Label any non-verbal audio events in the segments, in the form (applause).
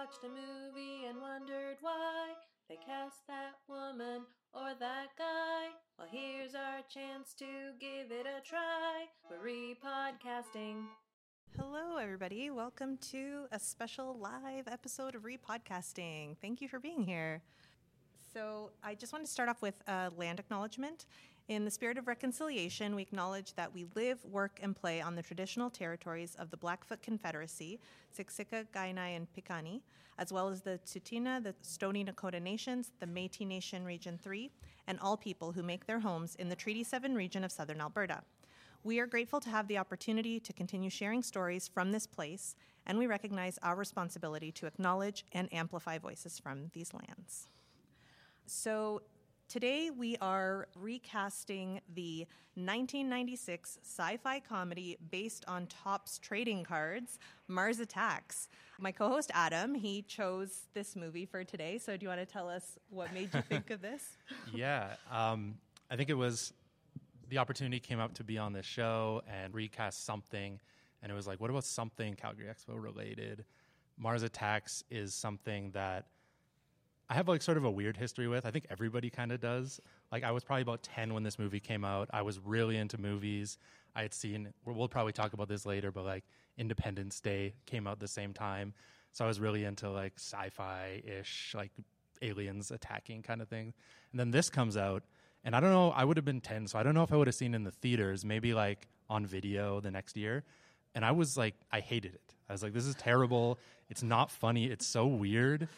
watched a movie and wondered why they cast that woman or that guy. Well, here's our chance to give it a try. We're repodcasting. Hello, everybody. Welcome to a special live episode of Repodcasting. Thank you for being here. So, I just want to start off with a land acknowledgement. In the spirit of reconciliation, we acknowledge that we live, work, and play on the traditional territories of the Blackfoot Confederacy, Siksika, Kainai, and Piikani, as well as the Tsuut'ina, the Stoney Nakoda Nations, the Métis Nation Region 3, and all people who make their homes in the Treaty 7 region of southern Alberta. We are grateful to have the opportunity to continue sharing stories from this place, and we recognize our responsibility to acknowledge and amplify voices from these lands. So, today we are recasting the 1996 sci fi comedy based on Topps trading cards, Mars Attacks. My co host Adam, he chose this movie for today. So, do you want to tell us what made you think of this? (laughs) yeah, um, I think it was the opportunity came up to be on this show and recast something, and it was like, what about something Calgary Expo related? Mars Attacks is something that I have like sort of a weird history with. I think everybody kind of does. Like I was probably about 10 when this movie came out. I was really into movies. I had seen we'll probably talk about this later, but like Independence Day came out the same time. So I was really into like sci-fi-ish like aliens attacking kind of thing. And then this comes out and I don't know, I would have been 10, so I don't know if I would have seen in the theaters, maybe like on video the next year. And I was like I hated it. I was like this is terrible. It's not funny. It's so weird.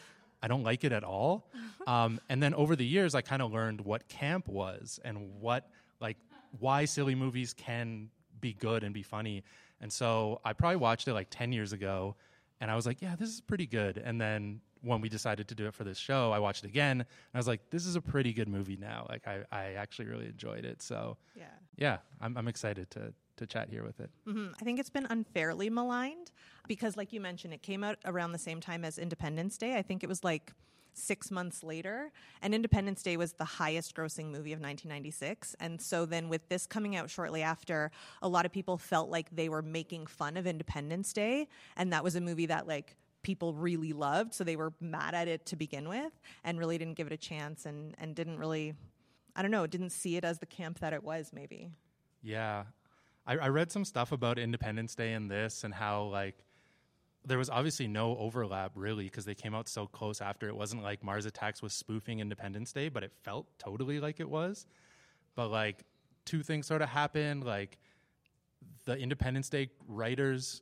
I don't like it at all. (laughs) Um, and then over the years, I kind of learned what camp was and what like why silly movies can be good and be funny. And so I probably watched it like ten years ago, and I was like, yeah, this is pretty good. And then when we decided to do it for this show, I watched it again, and I was like, this is a pretty good movie now. Like I, I actually really enjoyed it. So Yeah. yeah, I'm, I'm excited to to chat here with it. hmm I think it's been unfairly maligned because, like you mentioned, it came out around the same time as Independence Day. I think it was like six months later. And Independence Day was the highest grossing movie of 1996. And so then, with this coming out shortly after, a lot of people felt like they were making fun of Independence Day. And that was a movie that, like, people really loved. So they were mad at it to begin with and really didn't give it a chance and, and didn't really, I don't know, didn't see it as the camp that it was, maybe. Yeah. I, I read some stuff about Independence Day and this and how like there was obviously no overlap really because they came out so close after. It wasn't like Mars Attacks was spoofing Independence Day, but it felt totally like it was. But like two things sort of happened. Like the Independence Day writers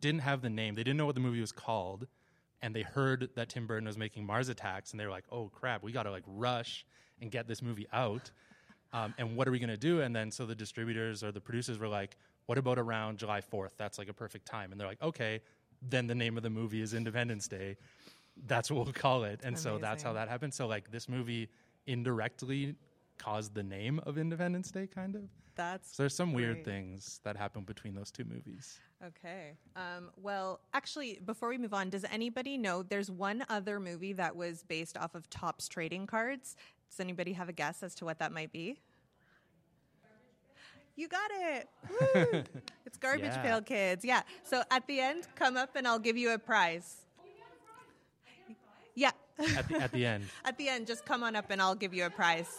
didn't have the name. They didn't know what the movie was called. And they heard that Tim Burton was making Mars Attacks, and they were like, "Oh crap, we got to like rush and get this movie out." Um, and what are we going to do? And then so the distributors or the producers were like, what about around July 4th? That's like a perfect time. And they're like, okay, then the name of the movie is Independence Day. That's what we'll call it. And so that's how that happened. So like this movie indirectly caused the name of Independence Day, kind of. That's So there's some weird things that happen between those two movies. Okay. Um, well, actually, before we move on, does anybody know there's one other movie that was based off of Topps trading cards? Does anybody have a guess as to what that might be? You got it. (laughs) Woo! it's Garbage Yeah. Pail Kids. Yeah. So at the end, come up and I'll give you a prize. Yeah. At the, at the end. (laughs) At the end, just come on up and I'll give you a prize.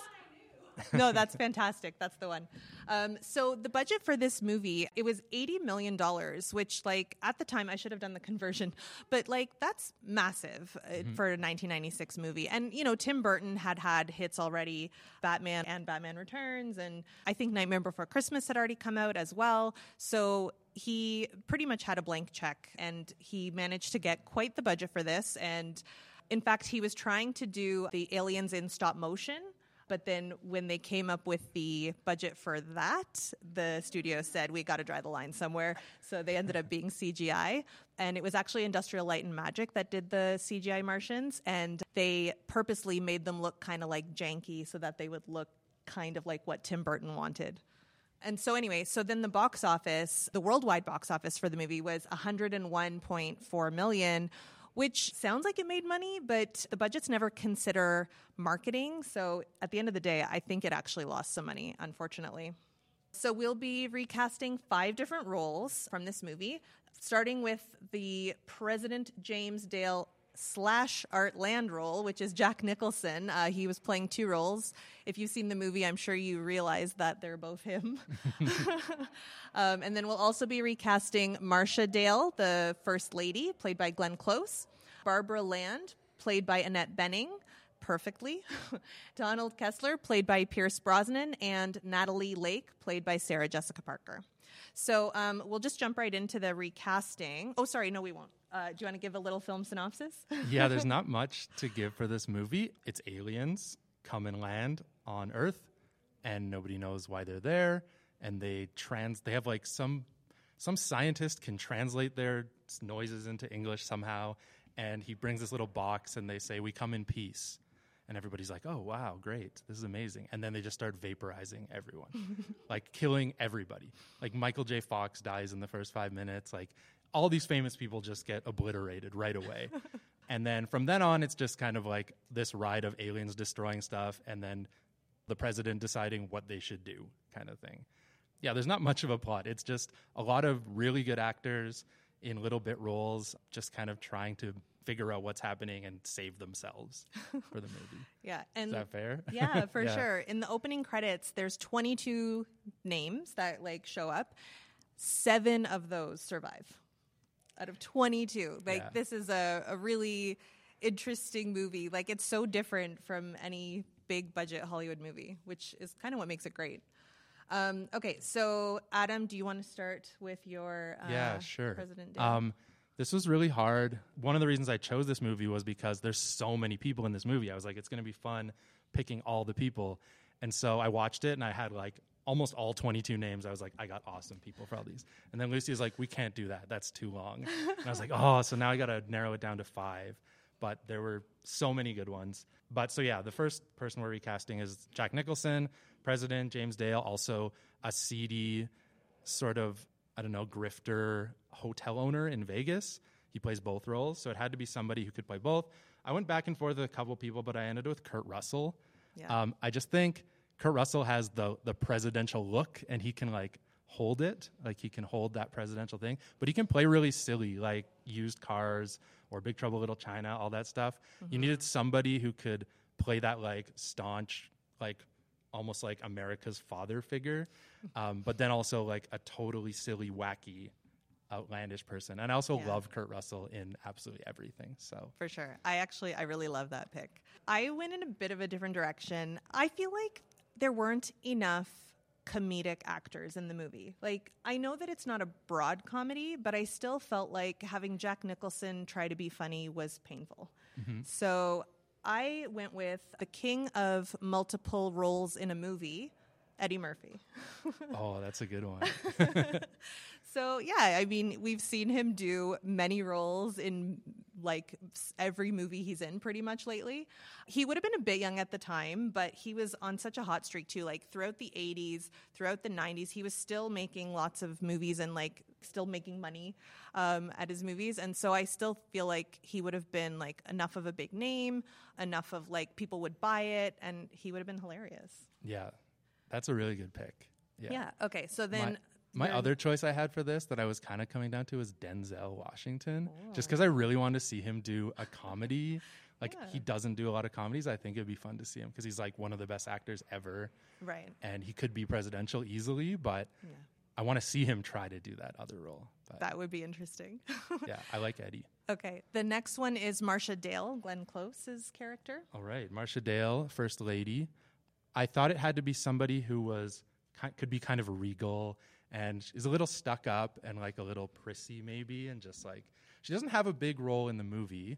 (laughs) no, that's fantastic. That's the one. Um, so the budget for this movie it was eighty million dollars, which like at the time I should have done the conversion, but like that's massive uh, for a 1996 movie. And you know Tim Burton had had hits already, Batman and Batman Returns, and I think Nightmare Before Christmas had already come out as well. So he pretty much had a blank check, and he managed to get quite the budget for this. And in fact, he was trying to do the aliens in stop motion. But then when they came up with the budget for that, the studio said, we got to draw the line somewhere. So they ended up being CGI. And it was actually Industrial Light and Magic that did the CGI Martians. And they purposely made them look kind of like janky so that they would look kind of like what Tim Burton wanted. And so, anyway, so then the box office, the worldwide box office for the movie was 101.4 million, which sounds like it made money, but the budgets never consider marketing. So, at the end of the day, I think it actually lost some money, unfortunately. So, we'll be recasting five different roles from this movie. starting with the President James Dale slash Art Land role, which is Jack Nicholson. Uh, he was playing two roles. If you've seen the movie, I'm sure you realize that they're both him. (laughs) um, and then we'll also be recasting Marcia Dale, the First Lady, played by Glenn Close, Barbara Land, played by Annette Bening. Perfectly. (laughs) Donald Kessler, played by Pierce Brosnan, and Natalie Lake, played by Sarah Jessica Parker. So um, we'll just jump right into the recasting. Oh, sorry, no, we won't. Uh, do you want to give a little film synopsis? (laughs) yeah, there's not much to give for this movie. It's aliens come and land on Earth, and nobody knows why they're there. And they trans, they have like some some scientist can translate their noises into English somehow, and he brings this little box, and they say, "We come in peace." and everybody's like, "Oh wow, great! This is amazing!" And then they just start vaporizing everyone, (laughs) like killing everybody. Like Michael J. Fox dies in the first five minutes. Like all these famous people just get obliterated right away. (laughs) and then from then on, it's just kind of like this ride of aliens destroying stuff, and then the president deciding what they should do, kind of thing. Yeah, there's not much of a plot. It's just a lot of really good actors in little bit roles, just kind of trying to figure out what's happening and save themselves for the movie. (laughs) yeah, and is that fair? (laughs) Yeah, for yeah. sure. In the opening credits, there's 22 names that like show up. Seven of those survive out of 22. Like yeah. this is a, a really interesting movie. Like it's so different from any big budget Hollywood movie, which is kind of what makes it great. Um, okay, so Adam, do you want to start with your uh, yeah, sure. President? Um, this was really hard. One of the reasons I chose this movie was because there's so many people in this movie. I was like, it's going to be fun picking all the people. And so I watched it and I had like almost all 22 names. I was like, I got awesome people for all these. And then Lucy was like, we can't do that. That's too long. and I was like, oh, so now I got to narrow it down to five. But there were so many good ones. But so yeah, the first person we're recasting is Jack Nicholson, President James Dale, also a seedy sort of I don't know, grifter hotel owner in Vegas. He plays both roles, so it had to be somebody who could play both. I went back and forth with a couple people, but I ended with Kurt Russell. Yeah. Um, I just think Kurt Russell has the the presidential look, and he can like hold it, like he can hold that presidential thing. But he can play really silly, like used cars or Big Trouble Little China, all that stuff. Mm-hmm. You needed somebody who could play that like staunch, like almost like America's father figure (laughs) um, but then also like a totally silly, wacky, outlandish person. And I also yeah. love Kurt Russell in absolutely everything. So for sure, I actually I really love that pick. I went in a bit of a different direction. I feel like there weren't enough comedic actors in the movie. Like, I know that it's not a broad comedy, but I still felt like having Jack Nicholson try to be funny was painful. Mm-hmm. So I went with the king of multiple roles in a movie, Eddie Murphy. (laughs) oh, that's a good one. (laughs) so, yeah, I mean, we've seen him do many roles in like every movie he's in pretty much lately. He would have been a bit young at the time, but he was on such a hot streak too. Like throughout the 80s, throughout the 90s, he was still making lots of movies and like still making money um, at his movies. And so I still feel like he would have been like enough of a big name, enough of like people would buy it, and he would have been hilarious. Yeah, that's a really good pick. Yeah. Yeah. Okay. So then. My, other choice I had for this that I was kind of coming down to was Denzel Washington, oh. just because I really wanted to see him do a comedy. (laughs) Like yeah. he doesn't do a lot of comedies. I think it'd be fun to see him because he's like one of the best actors ever. Right. And he could be presidential easily, but yeah. I want to see him try to do that other role. But that would be interesting. (laughs) yeah, I like Eddie. Okay. The next one is Marcia Dale, Glenn Close's character. All right. Marcia Dale, First Lady. I thought it had to be somebody who was could be kind of regal and is a little stuck up and like a little prissy maybe and just like she doesn't have a big role in the movie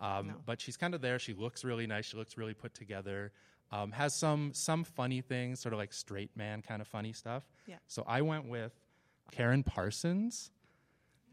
um, no. but she's kind of there she looks really nice she looks really put together um, has some some funny things sort of like straight man kind of funny stuff yeah. so i went with karen parsons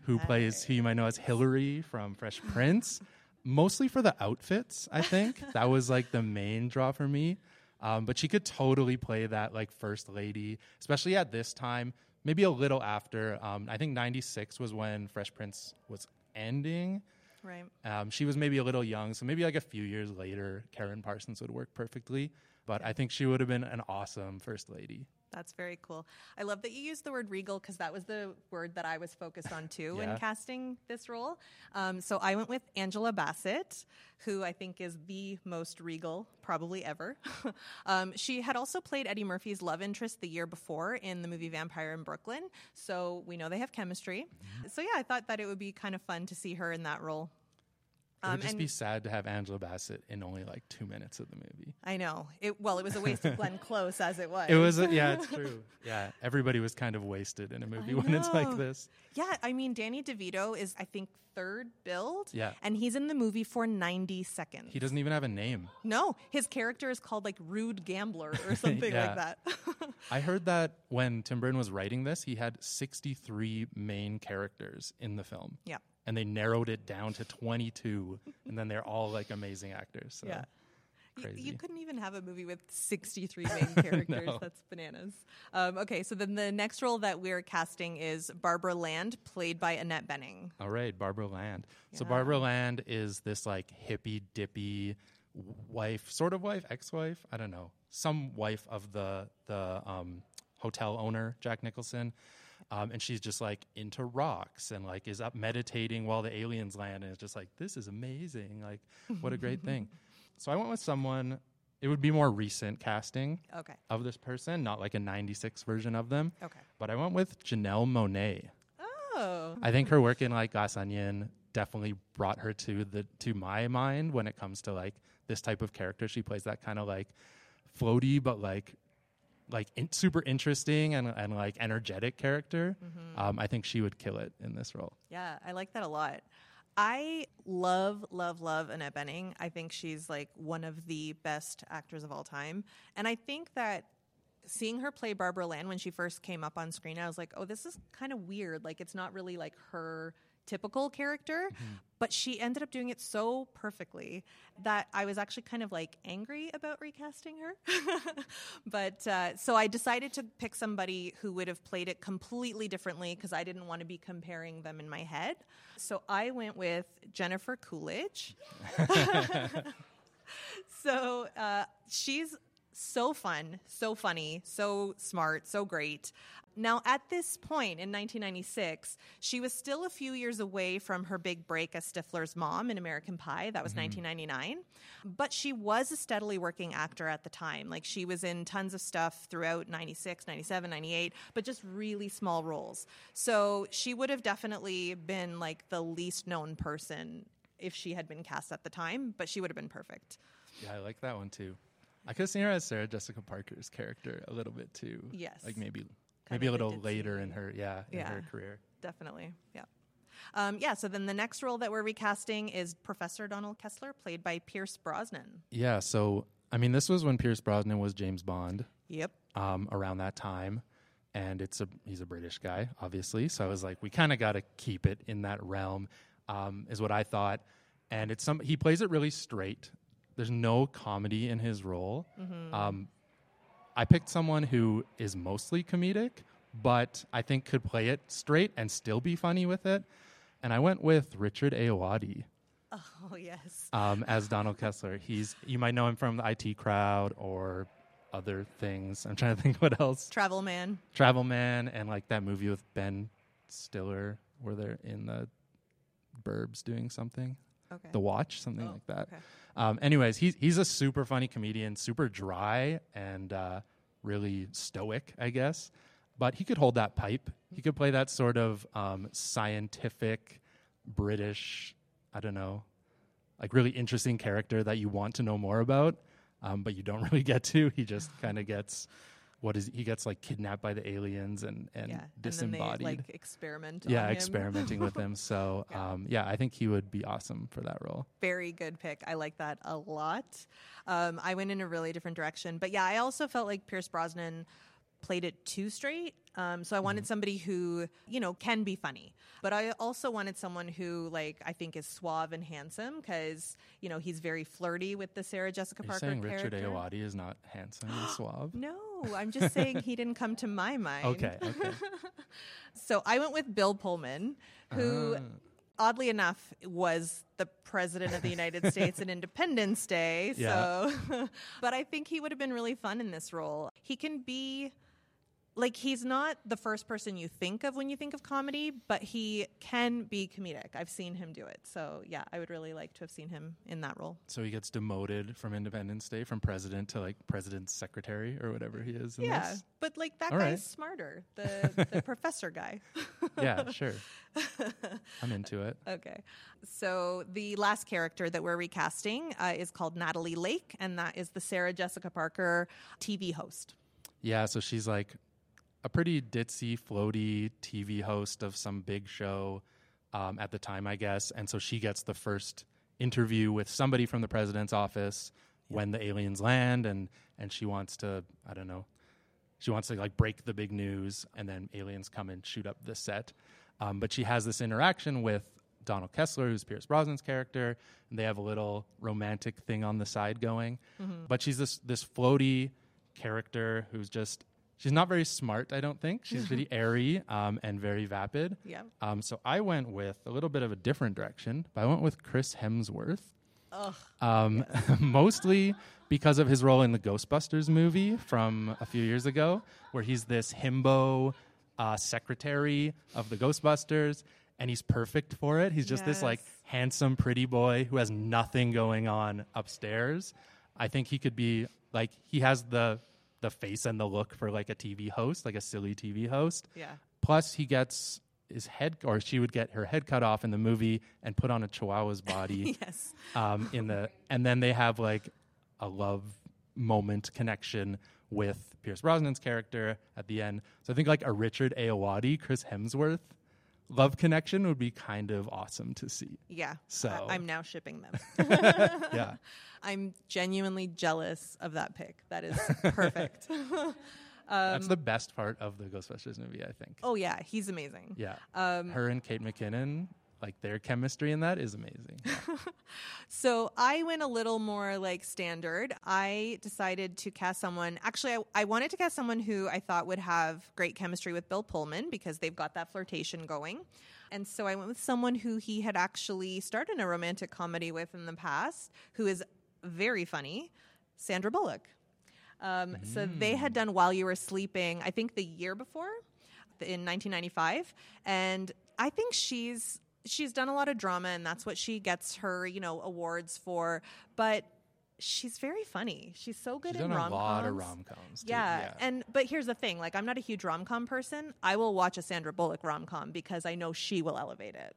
who hey. plays who you might know as hillary from fresh prince (laughs) mostly for the outfits i think that was like the main draw for me um, but she could totally play that like first lady, especially at this time. Maybe a little after. Um, I think '96 was when Fresh Prince was ending. Right. Um, she was maybe a little young, so maybe like a few years later, Karen Parsons would work perfectly. But I think she would have been an awesome first lady. That's very cool. I love that you used the word regal because that was the word that I was focused on too Yeah. in casting this role. Um, so I went with Angela Bassett, who I think is the most regal probably ever. (laughs) um, she had also played Eddie Murphy's love interest the year before in the movie Vampire in Brooklyn. So we know they have chemistry. So yeah, I thought that it would be kind of fun to see her in that role. It would Um, just be sad to have Angela Bassett in only like two minutes of the movie. I know. It, well, it was a waste of Glenn Close as it was. It was, a, yeah, it's true. (laughs) Yeah, everybody was kind of wasted in a movie (laughs) when it's like this. Yeah, I mean, Danny DeVito is, I think, third build. Yeah. And he's in the movie for 90 seconds. He doesn't even have a name. no, his character is called like Rude Gambler or (laughs) something like that. I heard that when Tim Burton was writing this, he had 63 main characters in the film. yeah. And they narrowed it down to 22, and then they're all like amazing actors. So. Yeah. You, crazy. you couldn't even have a movie with 63 (laughs) main characters. No. That's bananas. Um, okay, so then the next role that we're casting is Barbara Land, played by Annette Bening. All right, Barbara Land. So Barbara Land is this like hippy dippy wife, sort of wife, ex-wife, I don't know, some wife of the the um, hotel owner Jack Nicholson, um, and she's just like into rocks and like is up meditating while the aliens land, and it's just like this is amazing, like what a great (laughs) thing. So I went with someone. It would be more recent casting Okay. of this person, not like a '96 version of them. Okay. But I went with Janelle Monáe. Oh. I think her work in like Glass Onion definitely brought her to the to my mind when it comes to like this type of character. She plays that kind of like floaty but like like in, super interesting and and like energetic character. Um, I think she would kill it in this role. Yeah, I like that a lot. I love, love, love Annette Bening. I think she's like one of the best actors of all time. And I think that seeing her play Barbara Land when she first came up on screen, I was like, oh, this is kind of weird. Like, it's not really like her typical character, but she ended up doing it so perfectly that I was actually kind of like angry about recasting her. (laughs) but uh, so I decided to pick somebody who would have played it completely differently because I didn't want to be comparing them in my head. So I went with Jennifer Coolidge. (laughs) so uh, she's so fun, so funny, so smart, so great. Now, at this point in 1996, she was still a few years away from her big break as Stifler's mom in American Pie. That was mm-hmm. 1999. But she was a steadily working actor at the time. Like, she was in tons of stuff throughout 96, 97, 98, but just really small roles. So she would have definitely been like the least known person if she had been cast at the time, but she would have been perfect. Yeah, I like that one too. I could have seen her as Sarah Jessica Parker's character a little bit too. Yes. like maybe maybe a little later in her yeah in Yeah. her career. Definitely. Yeah. Um, yeah. So then the next role that we're recasting is Professor Donald Kessler, played by Pierce Brosnan. Yeah, so I mean, this was when Pierce Brosnan was James Bond. Yep. um, around that time, and it's a he's a British guy, obviously. So I was like, we kind of got to keep it in that realm, um, is what I thought. And it's some he plays it really straight. There's no comedy in his role. Um, I picked someone who is mostly comedic, but I think could play it straight and still be funny with it. And I went with Richard Ayoade Oh yes. um, as Donald Kessler. He's you might know him from the IT Crowd or other things. I'm trying to think what else. Travel Man. Travel Man and like that movie with Ben Stiller where they're in the burbs doing something. Okay. The Watch, something Oh, like that. okay. Um, anyways, he's he's a super funny comedian, super dry and uh, really stoic, I guess. But he could hold that pipe. He could play that sort of um, scientific British, I don't know, like really interesting character that you want to know more about, um, but you don't (laughs) really get to. He just kind of gets what is he gets like kidnapped by the aliens and and yeah. disembodied. And they like experiment. yeah, on him. experimenting with him. So (laughs) Yeah. um, yeah, I think he would be awesome for that role. Very good pick. I like that a lot. Um, I went in a really different direction, but yeah, I also felt like Pierce Brosnan played it too straight. Um, so I wanted somebody who you know can be funny, but I also wanted someone who like I think is suave and handsome because you know he's very flirty with the Sarah Jessica Are you Parker saying character. Richard Ayoade is not handsome and (gasps) suave? No, I'm just (laughs) saying he didn't come to my mind. Okay, okay. (laughs) So I went with Bill Pullman, who, Ah. oddly enough, was the president of the United (laughs) States in Independence Day. So, but I think he would have been really fun in this role. He can be like he's not the first person you think of when you think of comedy, but he can be comedic. I've seen him do it. So yeah, I would really like to have seen him in that role. So he gets demoted from Independence Day from president to like president's secretary or whatever he is. Yeah, this. but like that All guy's right. smarter, the (laughs) the professor guy. yeah, sure. (laughs) I'm into it. Okay. So the last character that we're recasting uh, is called Natalie Lake, and that is the Sarah Jessica Parker TV host. Yeah, so she's like a pretty ditzy, floaty TV host of some big show um, at the time, I guess. And so she gets the first interview with somebody from the president's office when the aliens land, and and she wants to, I don't know, she wants to like break the big news, and then aliens come and shoot up the set. Um, but she has this interaction with Donald Kessler, who's Pierce Brosnan's character, and they have a little romantic thing on the side going. But she's this this floaty character who's just she's not very smart. I don't think she's pretty (laughs) airy um, and very vapid. Yeah. Um, so I went with a little bit of a different direction. But I went with Chris Hemsworth. Um, (laughs) mostly because of his role in the Ghostbusters movie from a few years ago, where he's this himbo uh, secretary of the Ghostbusters, and he's perfect for it. He's just this like handsome, pretty boy who has nothing going on upstairs. I think he could be like he has the the face and the look for like a TV host, like a silly TV host. Yeah. Plus, he gets his head, or she would get her head cut off in the movie and put on a Chihuahua's (laughs) body. Yes. um, in the, and then they have like a love moment connection with Pierce Brosnan's character at the end. So I think like a Richard Ayoade, Chris Hemsworth love connection would be kind of awesome to see. Yeah. So- I- I'm now shipping them. (laughs) (laughs) Yeah. I'm genuinely jealous of that pick. That is (laughs) perfect. That's the best part of the Ghostbusters movie, I think. oh yeah, he's amazing. Yeah. Um, Her and Kate McKinnon, like their chemistry in that is amazing. (laughs) So I went a little more like standard. I decided to cast someone. Actually, I, I wanted to cast someone who I thought would have great chemistry with Bill Pullman because they've got that flirtation going. And so I went with someone who he had actually started a romantic comedy with in the past, who is very funny, Sandra Bullock. Um, So they had done While You Were Sleeping, I think the year before, in 1995, and I think she's she's done a lot of drama, and that's what she gets her you know awards for. But she's very funny. She's so good She's in done rom a lot of coms. rom coms. Yeah, and but here's the thing: like, I'm not a huge rom com person. I will watch a Sandra Bullock rom com because I know she will elevate it.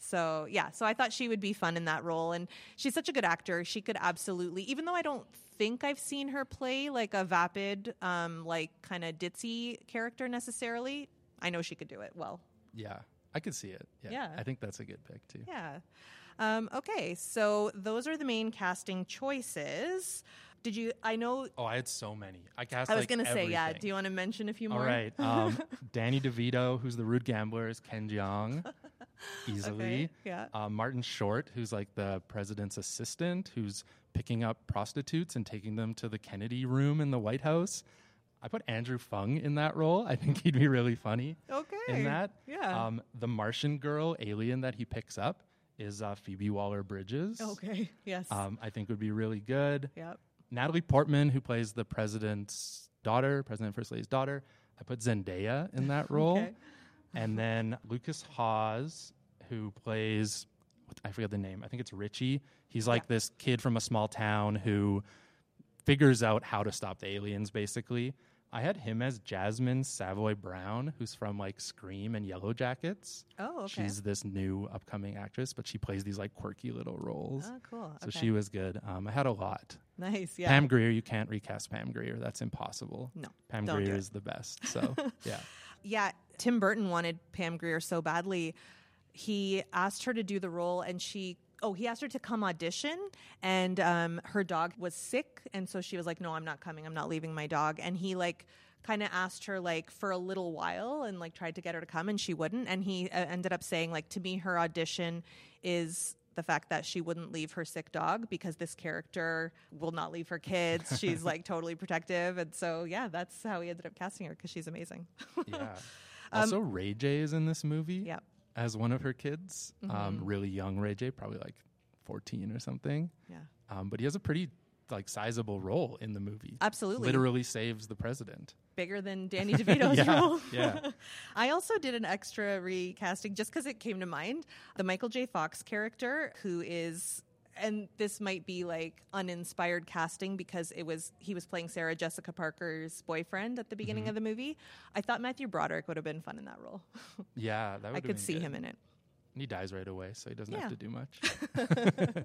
So yeah, so I thought she would be fun in that role, and she's such a good actor. She could absolutely, even though I don't think I've seen her play like a vapid, um, like kind of ditzy character necessarily. I know she could do it well. yeah, I could see it. Yeah. Yeah. I think that's a good pick too. Yeah. Um, okay, so those are the main casting choices. Did you? I know. Oh, I had so many. I cast. I was like, going to say, yeah. Do you want to mention a few more? right. (laughs) Um, Danny DeVito, who's the rude gambler, is Ken Jeong, (laughs) easily. Okay, yeah. Uh, Martin Short, who's like the president's assistant, who's picking up prostitutes and taking them to the Kennedy room in the White House. I put Andrew Fung in that role. I think he'd be really funny Okay. in that. Yeah. Um, the Martian girl alien that he picks up is uh, Phoebe Waller Bridges. Okay. (laughs) Yes. Um, I think would be really good. yep. Natalie Portman, who plays the president's daughter, President First Lady's daughter. I put Zendaya in that (laughs) role. Okay. And then Lucas Haas, who plays I forget the name, I think it's Richie. He's like Yeah. this kid from a small town who figures out how to stop the aliens, basically. I had him as Jasmine Savoy Brown, who's from like Scream and Yellow Jackets. Oh, okay. She's this new upcoming actress, but she plays these like quirky little roles. Oh, cool. So okay. she was good. Um, I had a lot. nice. Yeah. Pam Grier, you can't recast Pam Grier. That's impossible. No, Pam Grier is the best. So (laughs) yeah, Yeah, Tim Burton wanted Pam Grier so badly. He asked her to do the role, and she. Oh, he asked her to come audition, and um, her dog was sick, and so she was like, "No, I'm not coming. I'm not leaving my dog." And he like kind of asked her like for a little while, and like tried to get her to come, and she wouldn't. And he uh, ended up saying like, "To me, her audition is." The fact that she wouldn't leave her sick dog because this character will not leave her kids. (laughs) She's like totally protective. And so, yeah, that's how he ended up casting her because she's amazing. yeah. (laughs) Also, Ray J is in this movie Um. Mm-hmm. As one of her kids. Um, really young Ray J, probably like fourteen or something. Yeah. Um, but he has a pretty like sizable role in the movie. Absolutely. literally saves the president. bigger than Danny (laughs) DeVito's Yeah, role. yeah. (laughs) I also did an extra recasting just because it came to mind. The Michael J. Fox character, who is and this might be like uninspired casting because it was he was playing Sarah Jessica Parker's boyfriend at the beginning Mm-hmm. of the movie. I thought Matthew Broderick would have been fun in that role. (laughs) Yeah, that would I could see him in it. And he dies right away, so he doesn't Yeah. have to do much. (laughs)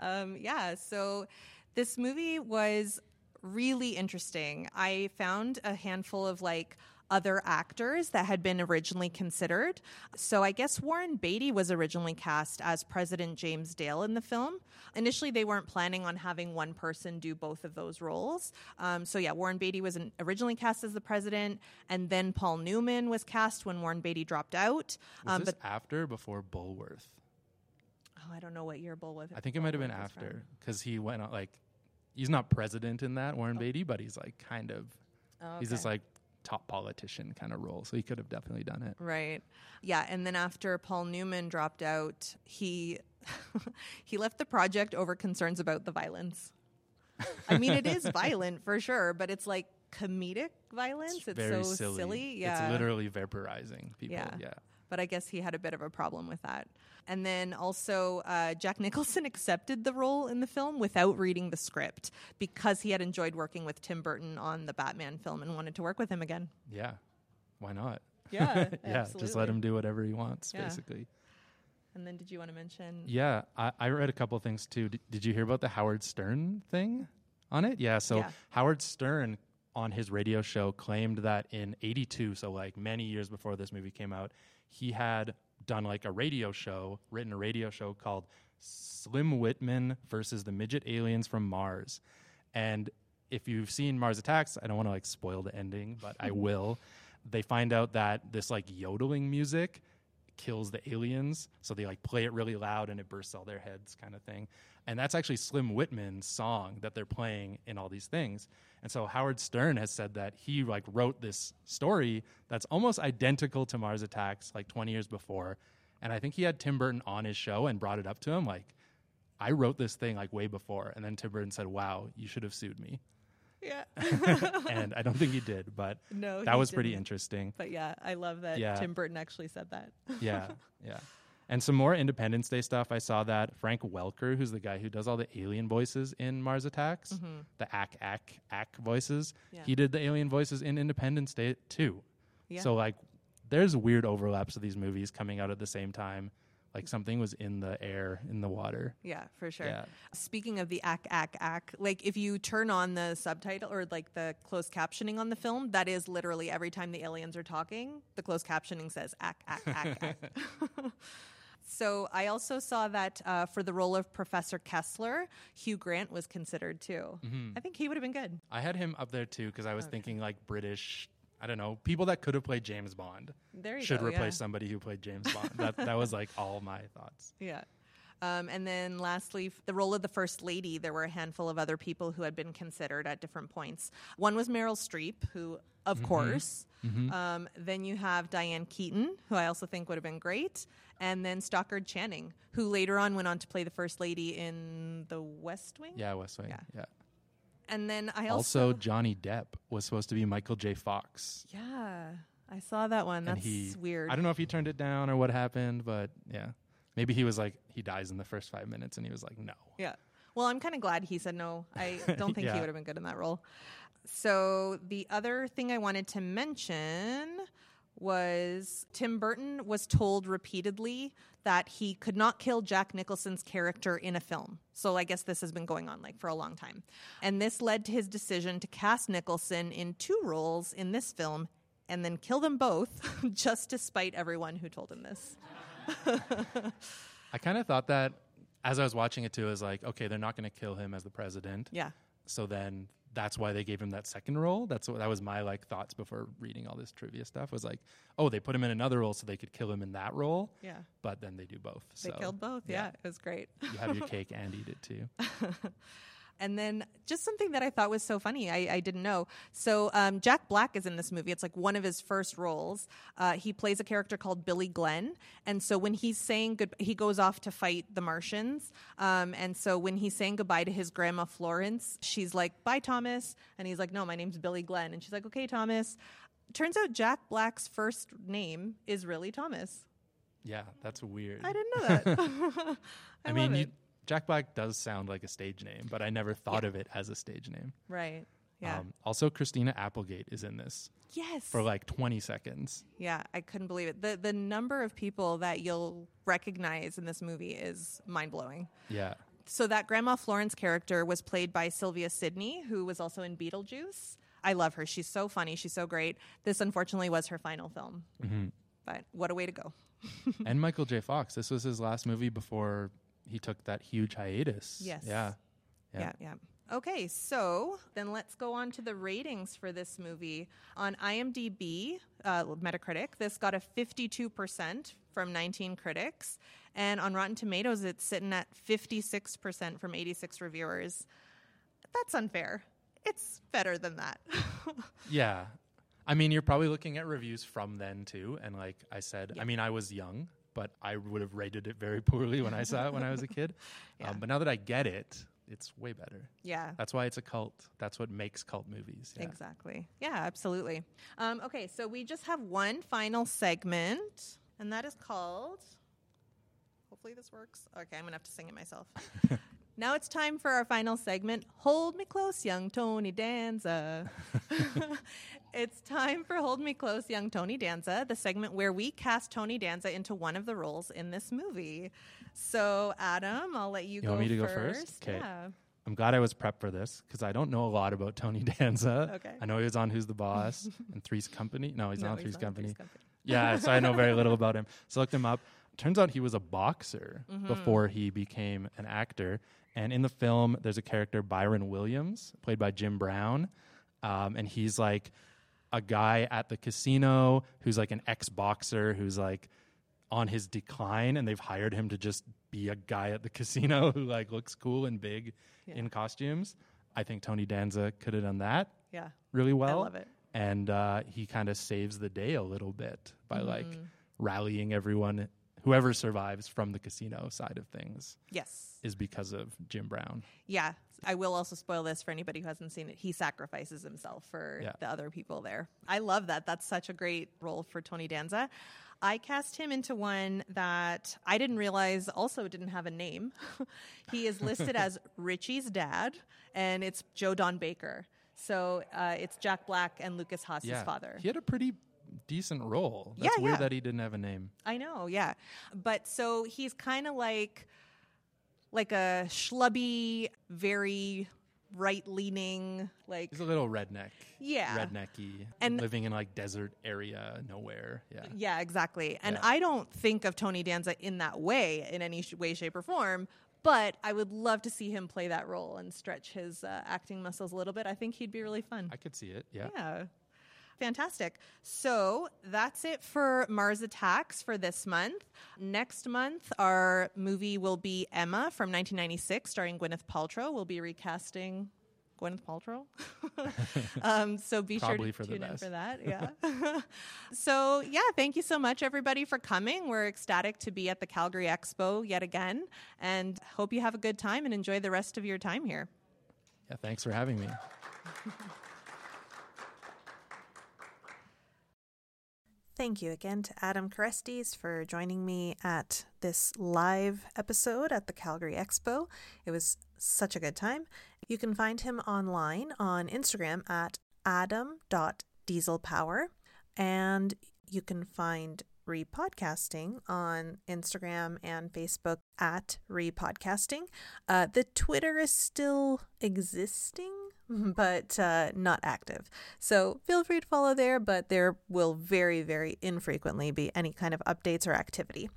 Um, yeah, so this movie was really interesting. I found a handful of like other actors that had been originally considered. So I guess Warren Beatty was originally cast as President James Dale in the film. Initially, they weren't planning on having one person do both of those roles. Um, so yeah, Warren Beatty was originally cast as the president, and then Paul Newman was cast when Warren Beatty dropped out. Was Um, this but after or before Bulworth? oh, I don't know what year Bulworth. I think it might have been Bulworth was from. after because he went on like he's not president in that Warren Beatty, but he's like kind of Oh, he's okay. this like top politician kind of role, so he could have definitely done it. Right. Yeah, and then after Paul Newman dropped out, he (laughs) he left the project over concerns about the violence. I mean, it is (laughs) violent for sure, but it's like comedic violence. It's, Very so silly. silly. Yeah. It's literally vaporizing people. Yeah. Yeah. But I guess he had a bit of a problem with that. And then also, uh, Jack (laughs) Nicholson accepted the role in the film without reading the script because he had enjoyed working with Tim Burton on the Batman film and wanted to work with him again. Yeah. Why not? Yeah, (laughs) yeah, just let him do whatever he wants, Yeah. basically. And then, did you want to mention? Yeah, I, I read a couple things too. Did, did you hear about the Howard Stern thing on it? Yeah, so Yeah. Howard Stern on his radio show claimed that in 82, so like many years before this movie came out, he had done like a radio show, written a radio show called Slim Whitman versus the Midget Aliens from Mars. And if you've seen Mars Attacks, I don't want to like spoil the ending, but I (laughs) will. They find out that this like yodeling music kills the aliens. So they like play it really loud and it bursts all their heads, kind of thing. And that's actually Slim Whitman's song that they're playing in all these things. And so Howard Stern has said that he like wrote this story that's almost identical to Mars Attacks like 20 years before. And I think he had Tim Burton on his show and brought it up to him like, I wrote this thing like way before. And then Tim Burton said, Wow, you should have sued me. Yeah. (laughs) and I don't think he did, but (laughs) No, that was pretty interesting. But yeah, I love that Yeah. Tim Burton actually said that. (laughs) yeah, yeah. And some more Independence Day stuff. I saw that Frank Welker, who's the guy who does all the alien voices in Mars Attacks, mm-hmm. the ack ack ack voices. Yeah. He did the alien voices in Independence Day too. Yeah. So like, there's weird overlaps of these movies coming out at the same time. Like something was in the air, in the water. Yeah, for sure. Yeah. Speaking of the ack ack ack, like if you turn on the subtitle or like the closed captioning on the film, that is literally every time the aliens are talking, the closed captioning says ack ack ack ack. (laughs) So I also saw that uh, for the role of Professor Kessler, Hugh Grant was considered too. Mm-hmm. I think he would have been good. I had him up there too because I was thinking like British. I don't know people that could have played James Bond There you should go, replace yeah. somebody who played James Bond. (laughs) that that was like all my thoughts. Yeah. Um, and then lastly, the role of the First Lady, there were a handful of other people who had been considered at different points. One was Meryl Streep, who, of course. Um, then you have Diane Keaton, who I also think would have been great. And then Stockard Channing, who later on went on to play the First Lady in The West Wing. Yeah, West Wing. Yeah. yeah. And then I Also, also. Johnny Depp was supposed to be Michael J. Fox. yeah, I saw that one. That's he, weird. I don't know if he turned it down or what happened, but yeah. Maybe he was like, he dies in the first five minutes and he was like, no. Yeah. Well, I'm kind of glad he said no. I (laughs) don't think Yeah. he would have been good in that role. So, the other thing I wanted to mention was Tim Burton was told repeatedly that he could not kill Jack Nicholson's character in a film. So, I guess this has been going on like for a long time. And this led to his decision to cast Nicholson in two roles in this film and then kill them both (laughs) just to spite everyone who told him this. (laughs) I kind of thought that as I was watching it too, I was like, okay, they're not going to kill him as the president. Yeah. So then that's why they gave him that second role. That's what that was my like thoughts before reading all this trivia stuff was like, oh, they put him in another role so they could kill him in that role. Yeah. But then they do both. They so killed both. yeah. yeah it was great. you have your (laughs) cake and eat it too. (laughs) And then just something that I thought was so funny, I, I didn't know. So um, Jack Black is in this movie. It's like one of his first roles. Uh, he plays a character called Billy Glenn, and so when he's saying good, he goes off to fight the Martians. Um, and so when he's saying goodbye to his grandma Florence, she's like, "Bye, Thomas," and he's like, "No, my name's Billy Glenn," and she's like, "Okay, Thomas." Turns out Jack Black's first name is really Thomas. Yeah, that's weird. I didn't know that. (laughs) (laughs) I, I mean, love you. Jack Black does sound like a stage name, but I never thought of it as a stage name. right. Yeah. Um, also, Christina Applegate is in this yes. for like 20 seconds. Yeah, I couldn't believe it. The the number of people that you'll recognize in this movie is mind blowing. Yeah. So that Grandma Florence character was played by Sylvia Sidney, who was also in Beetlejuice. I love her. She's so funny. She's so great. This unfortunately was her final film, hmm but what a way to go. (laughs) and Michael J. Fox. This was his last movie before he took that huge hiatus. Yes. Yeah. Yeah. Yeah. yeah, Okay, so then let's go on to the ratings for this movie. On IMDb, uh, Metacritic, this got a 52% from 19 critics. And on Rotten Tomatoes, it's sitting at 56% from 86 reviewers. That's unfair. It's better than that. (laughs) Yeah. I mean, you're probably looking at reviews from then too. And like I said, Yeah. I mean, I was young, but I would have rated it very (laughs) poorly when I saw it when I was a kid. (laughs) Yeah. Um, but now that I get it, it's way better. yeah. That's why it's a cult. That's what makes cult movies. Yeah. Exactly. Yeah, absolutely. Um, okay, so we just have one final segment, and that is called. Hopefully, this works. Okay, I'm going to have to sing it myself. (laughs) now it's time for our final segment Hold Me Close, Young Tony Danza. (laughs) it's time for Hold Me Close, Young Tony Danza, the segment where we cast Tony Danza into one of the roles in this movie. So, Adam, I'll let you, You go want me to go first. first? 'Kay. Yeah. I'm glad I was prepped for this because I don't know a lot about Tony (laughs) Danza. Okay. I know he was on Who's the Boss (laughs) and Three's Company. No, he's No, not on he's Three's on Company. Three's Company. yeah, so I know very little about him. So I looked him up. Turns out he was a boxer Mm-hmm. before he became an actor. And in the film, there's a character Byron Williams, played by Jim Brown, um, and he's like a guy at the casino who's like an ex-boxer who's like on his decline, and they've hired him to just be a guy at the (laughs) casino who like looks cool and big Yeah. in costumes. I think Tony Danza could have done that Yeah. really well. I love it. And uh, he kind of saves the day a little bit by like Mm-hmm. rallying everyone, whoever survives from the casino side of things, Yes. is because of Jim Brown. Yeah. I will also spoil this for anybody who hasn't seen it. He sacrifices himself for Yeah. the other people there. I love that. That's such a great role for Tony Danza. I cast him into one that I didn't realize also didn't have a name. (laughs) he is listed (laughs) as Richie's dad, and it's Joe Don Baker. So uh, it's Jack Black and Lucas Haas's yeah, father. He had a pretty decent role. That's Yeah, weird yeah. that he didn't have a name. I know, yeah. But so he's kind of like like a schlubby, very right leaning, like He's a little redneck. Yeah. Rednecky. And- living in like desert area, nowhere. Yeah. yeah, exactly. And Yeah. I don't think of Tony Danza in that way in any sh- way, shape, or form. But I would love to see him play that role and stretch his uh, acting muscles a little bit. I think he'd be really fun. I could see it. Yeah. Yeah. Fantastic. So that's it for Mars Attacks for this month. Next month, our movie will be Emma from 1996, starring Gwyneth Paltrow. We'll be recasting Gwyneth Paltrow. (laughs) um, so be sure to tune in for that. Yeah. (laughs) so, yeah, thank you so much, everybody, for coming. We're ecstatic to be at the Calgary Expo yet again and hope you have a good time and enjoy the rest of your time here. Yeah. Thanks for having me. (laughs) Thank you again to Adam Carestes for joining me at this live episode at the Calgary Expo. It was such a good time. You can find him online on Instagram at adam.dieselpower and you can find Repodcasting on Instagram and Facebook at Repodcasting. Uh, the Twitter is still existing, (laughs) but uh, not active. So feel free to follow there, but there will very, very infrequently be any kind of updates or activity.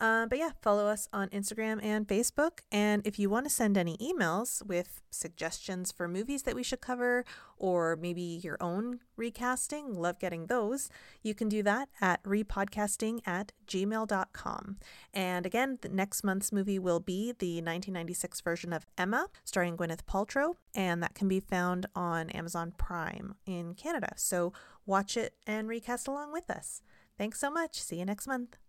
Uh, but yeah, follow us on Instagram and Facebook. And if you want to send any emails with suggestions for movies that we should cover, or maybe your own recasting, love getting those, you can do that at repodcasting at gmail.com. And again, next month's movie will be the 1996 version of Emma, starring Gwyneth Paltrow, and that can be found on Amazon Prime in Canada. So watch it and recast along with us. Thanks so much. See you next month.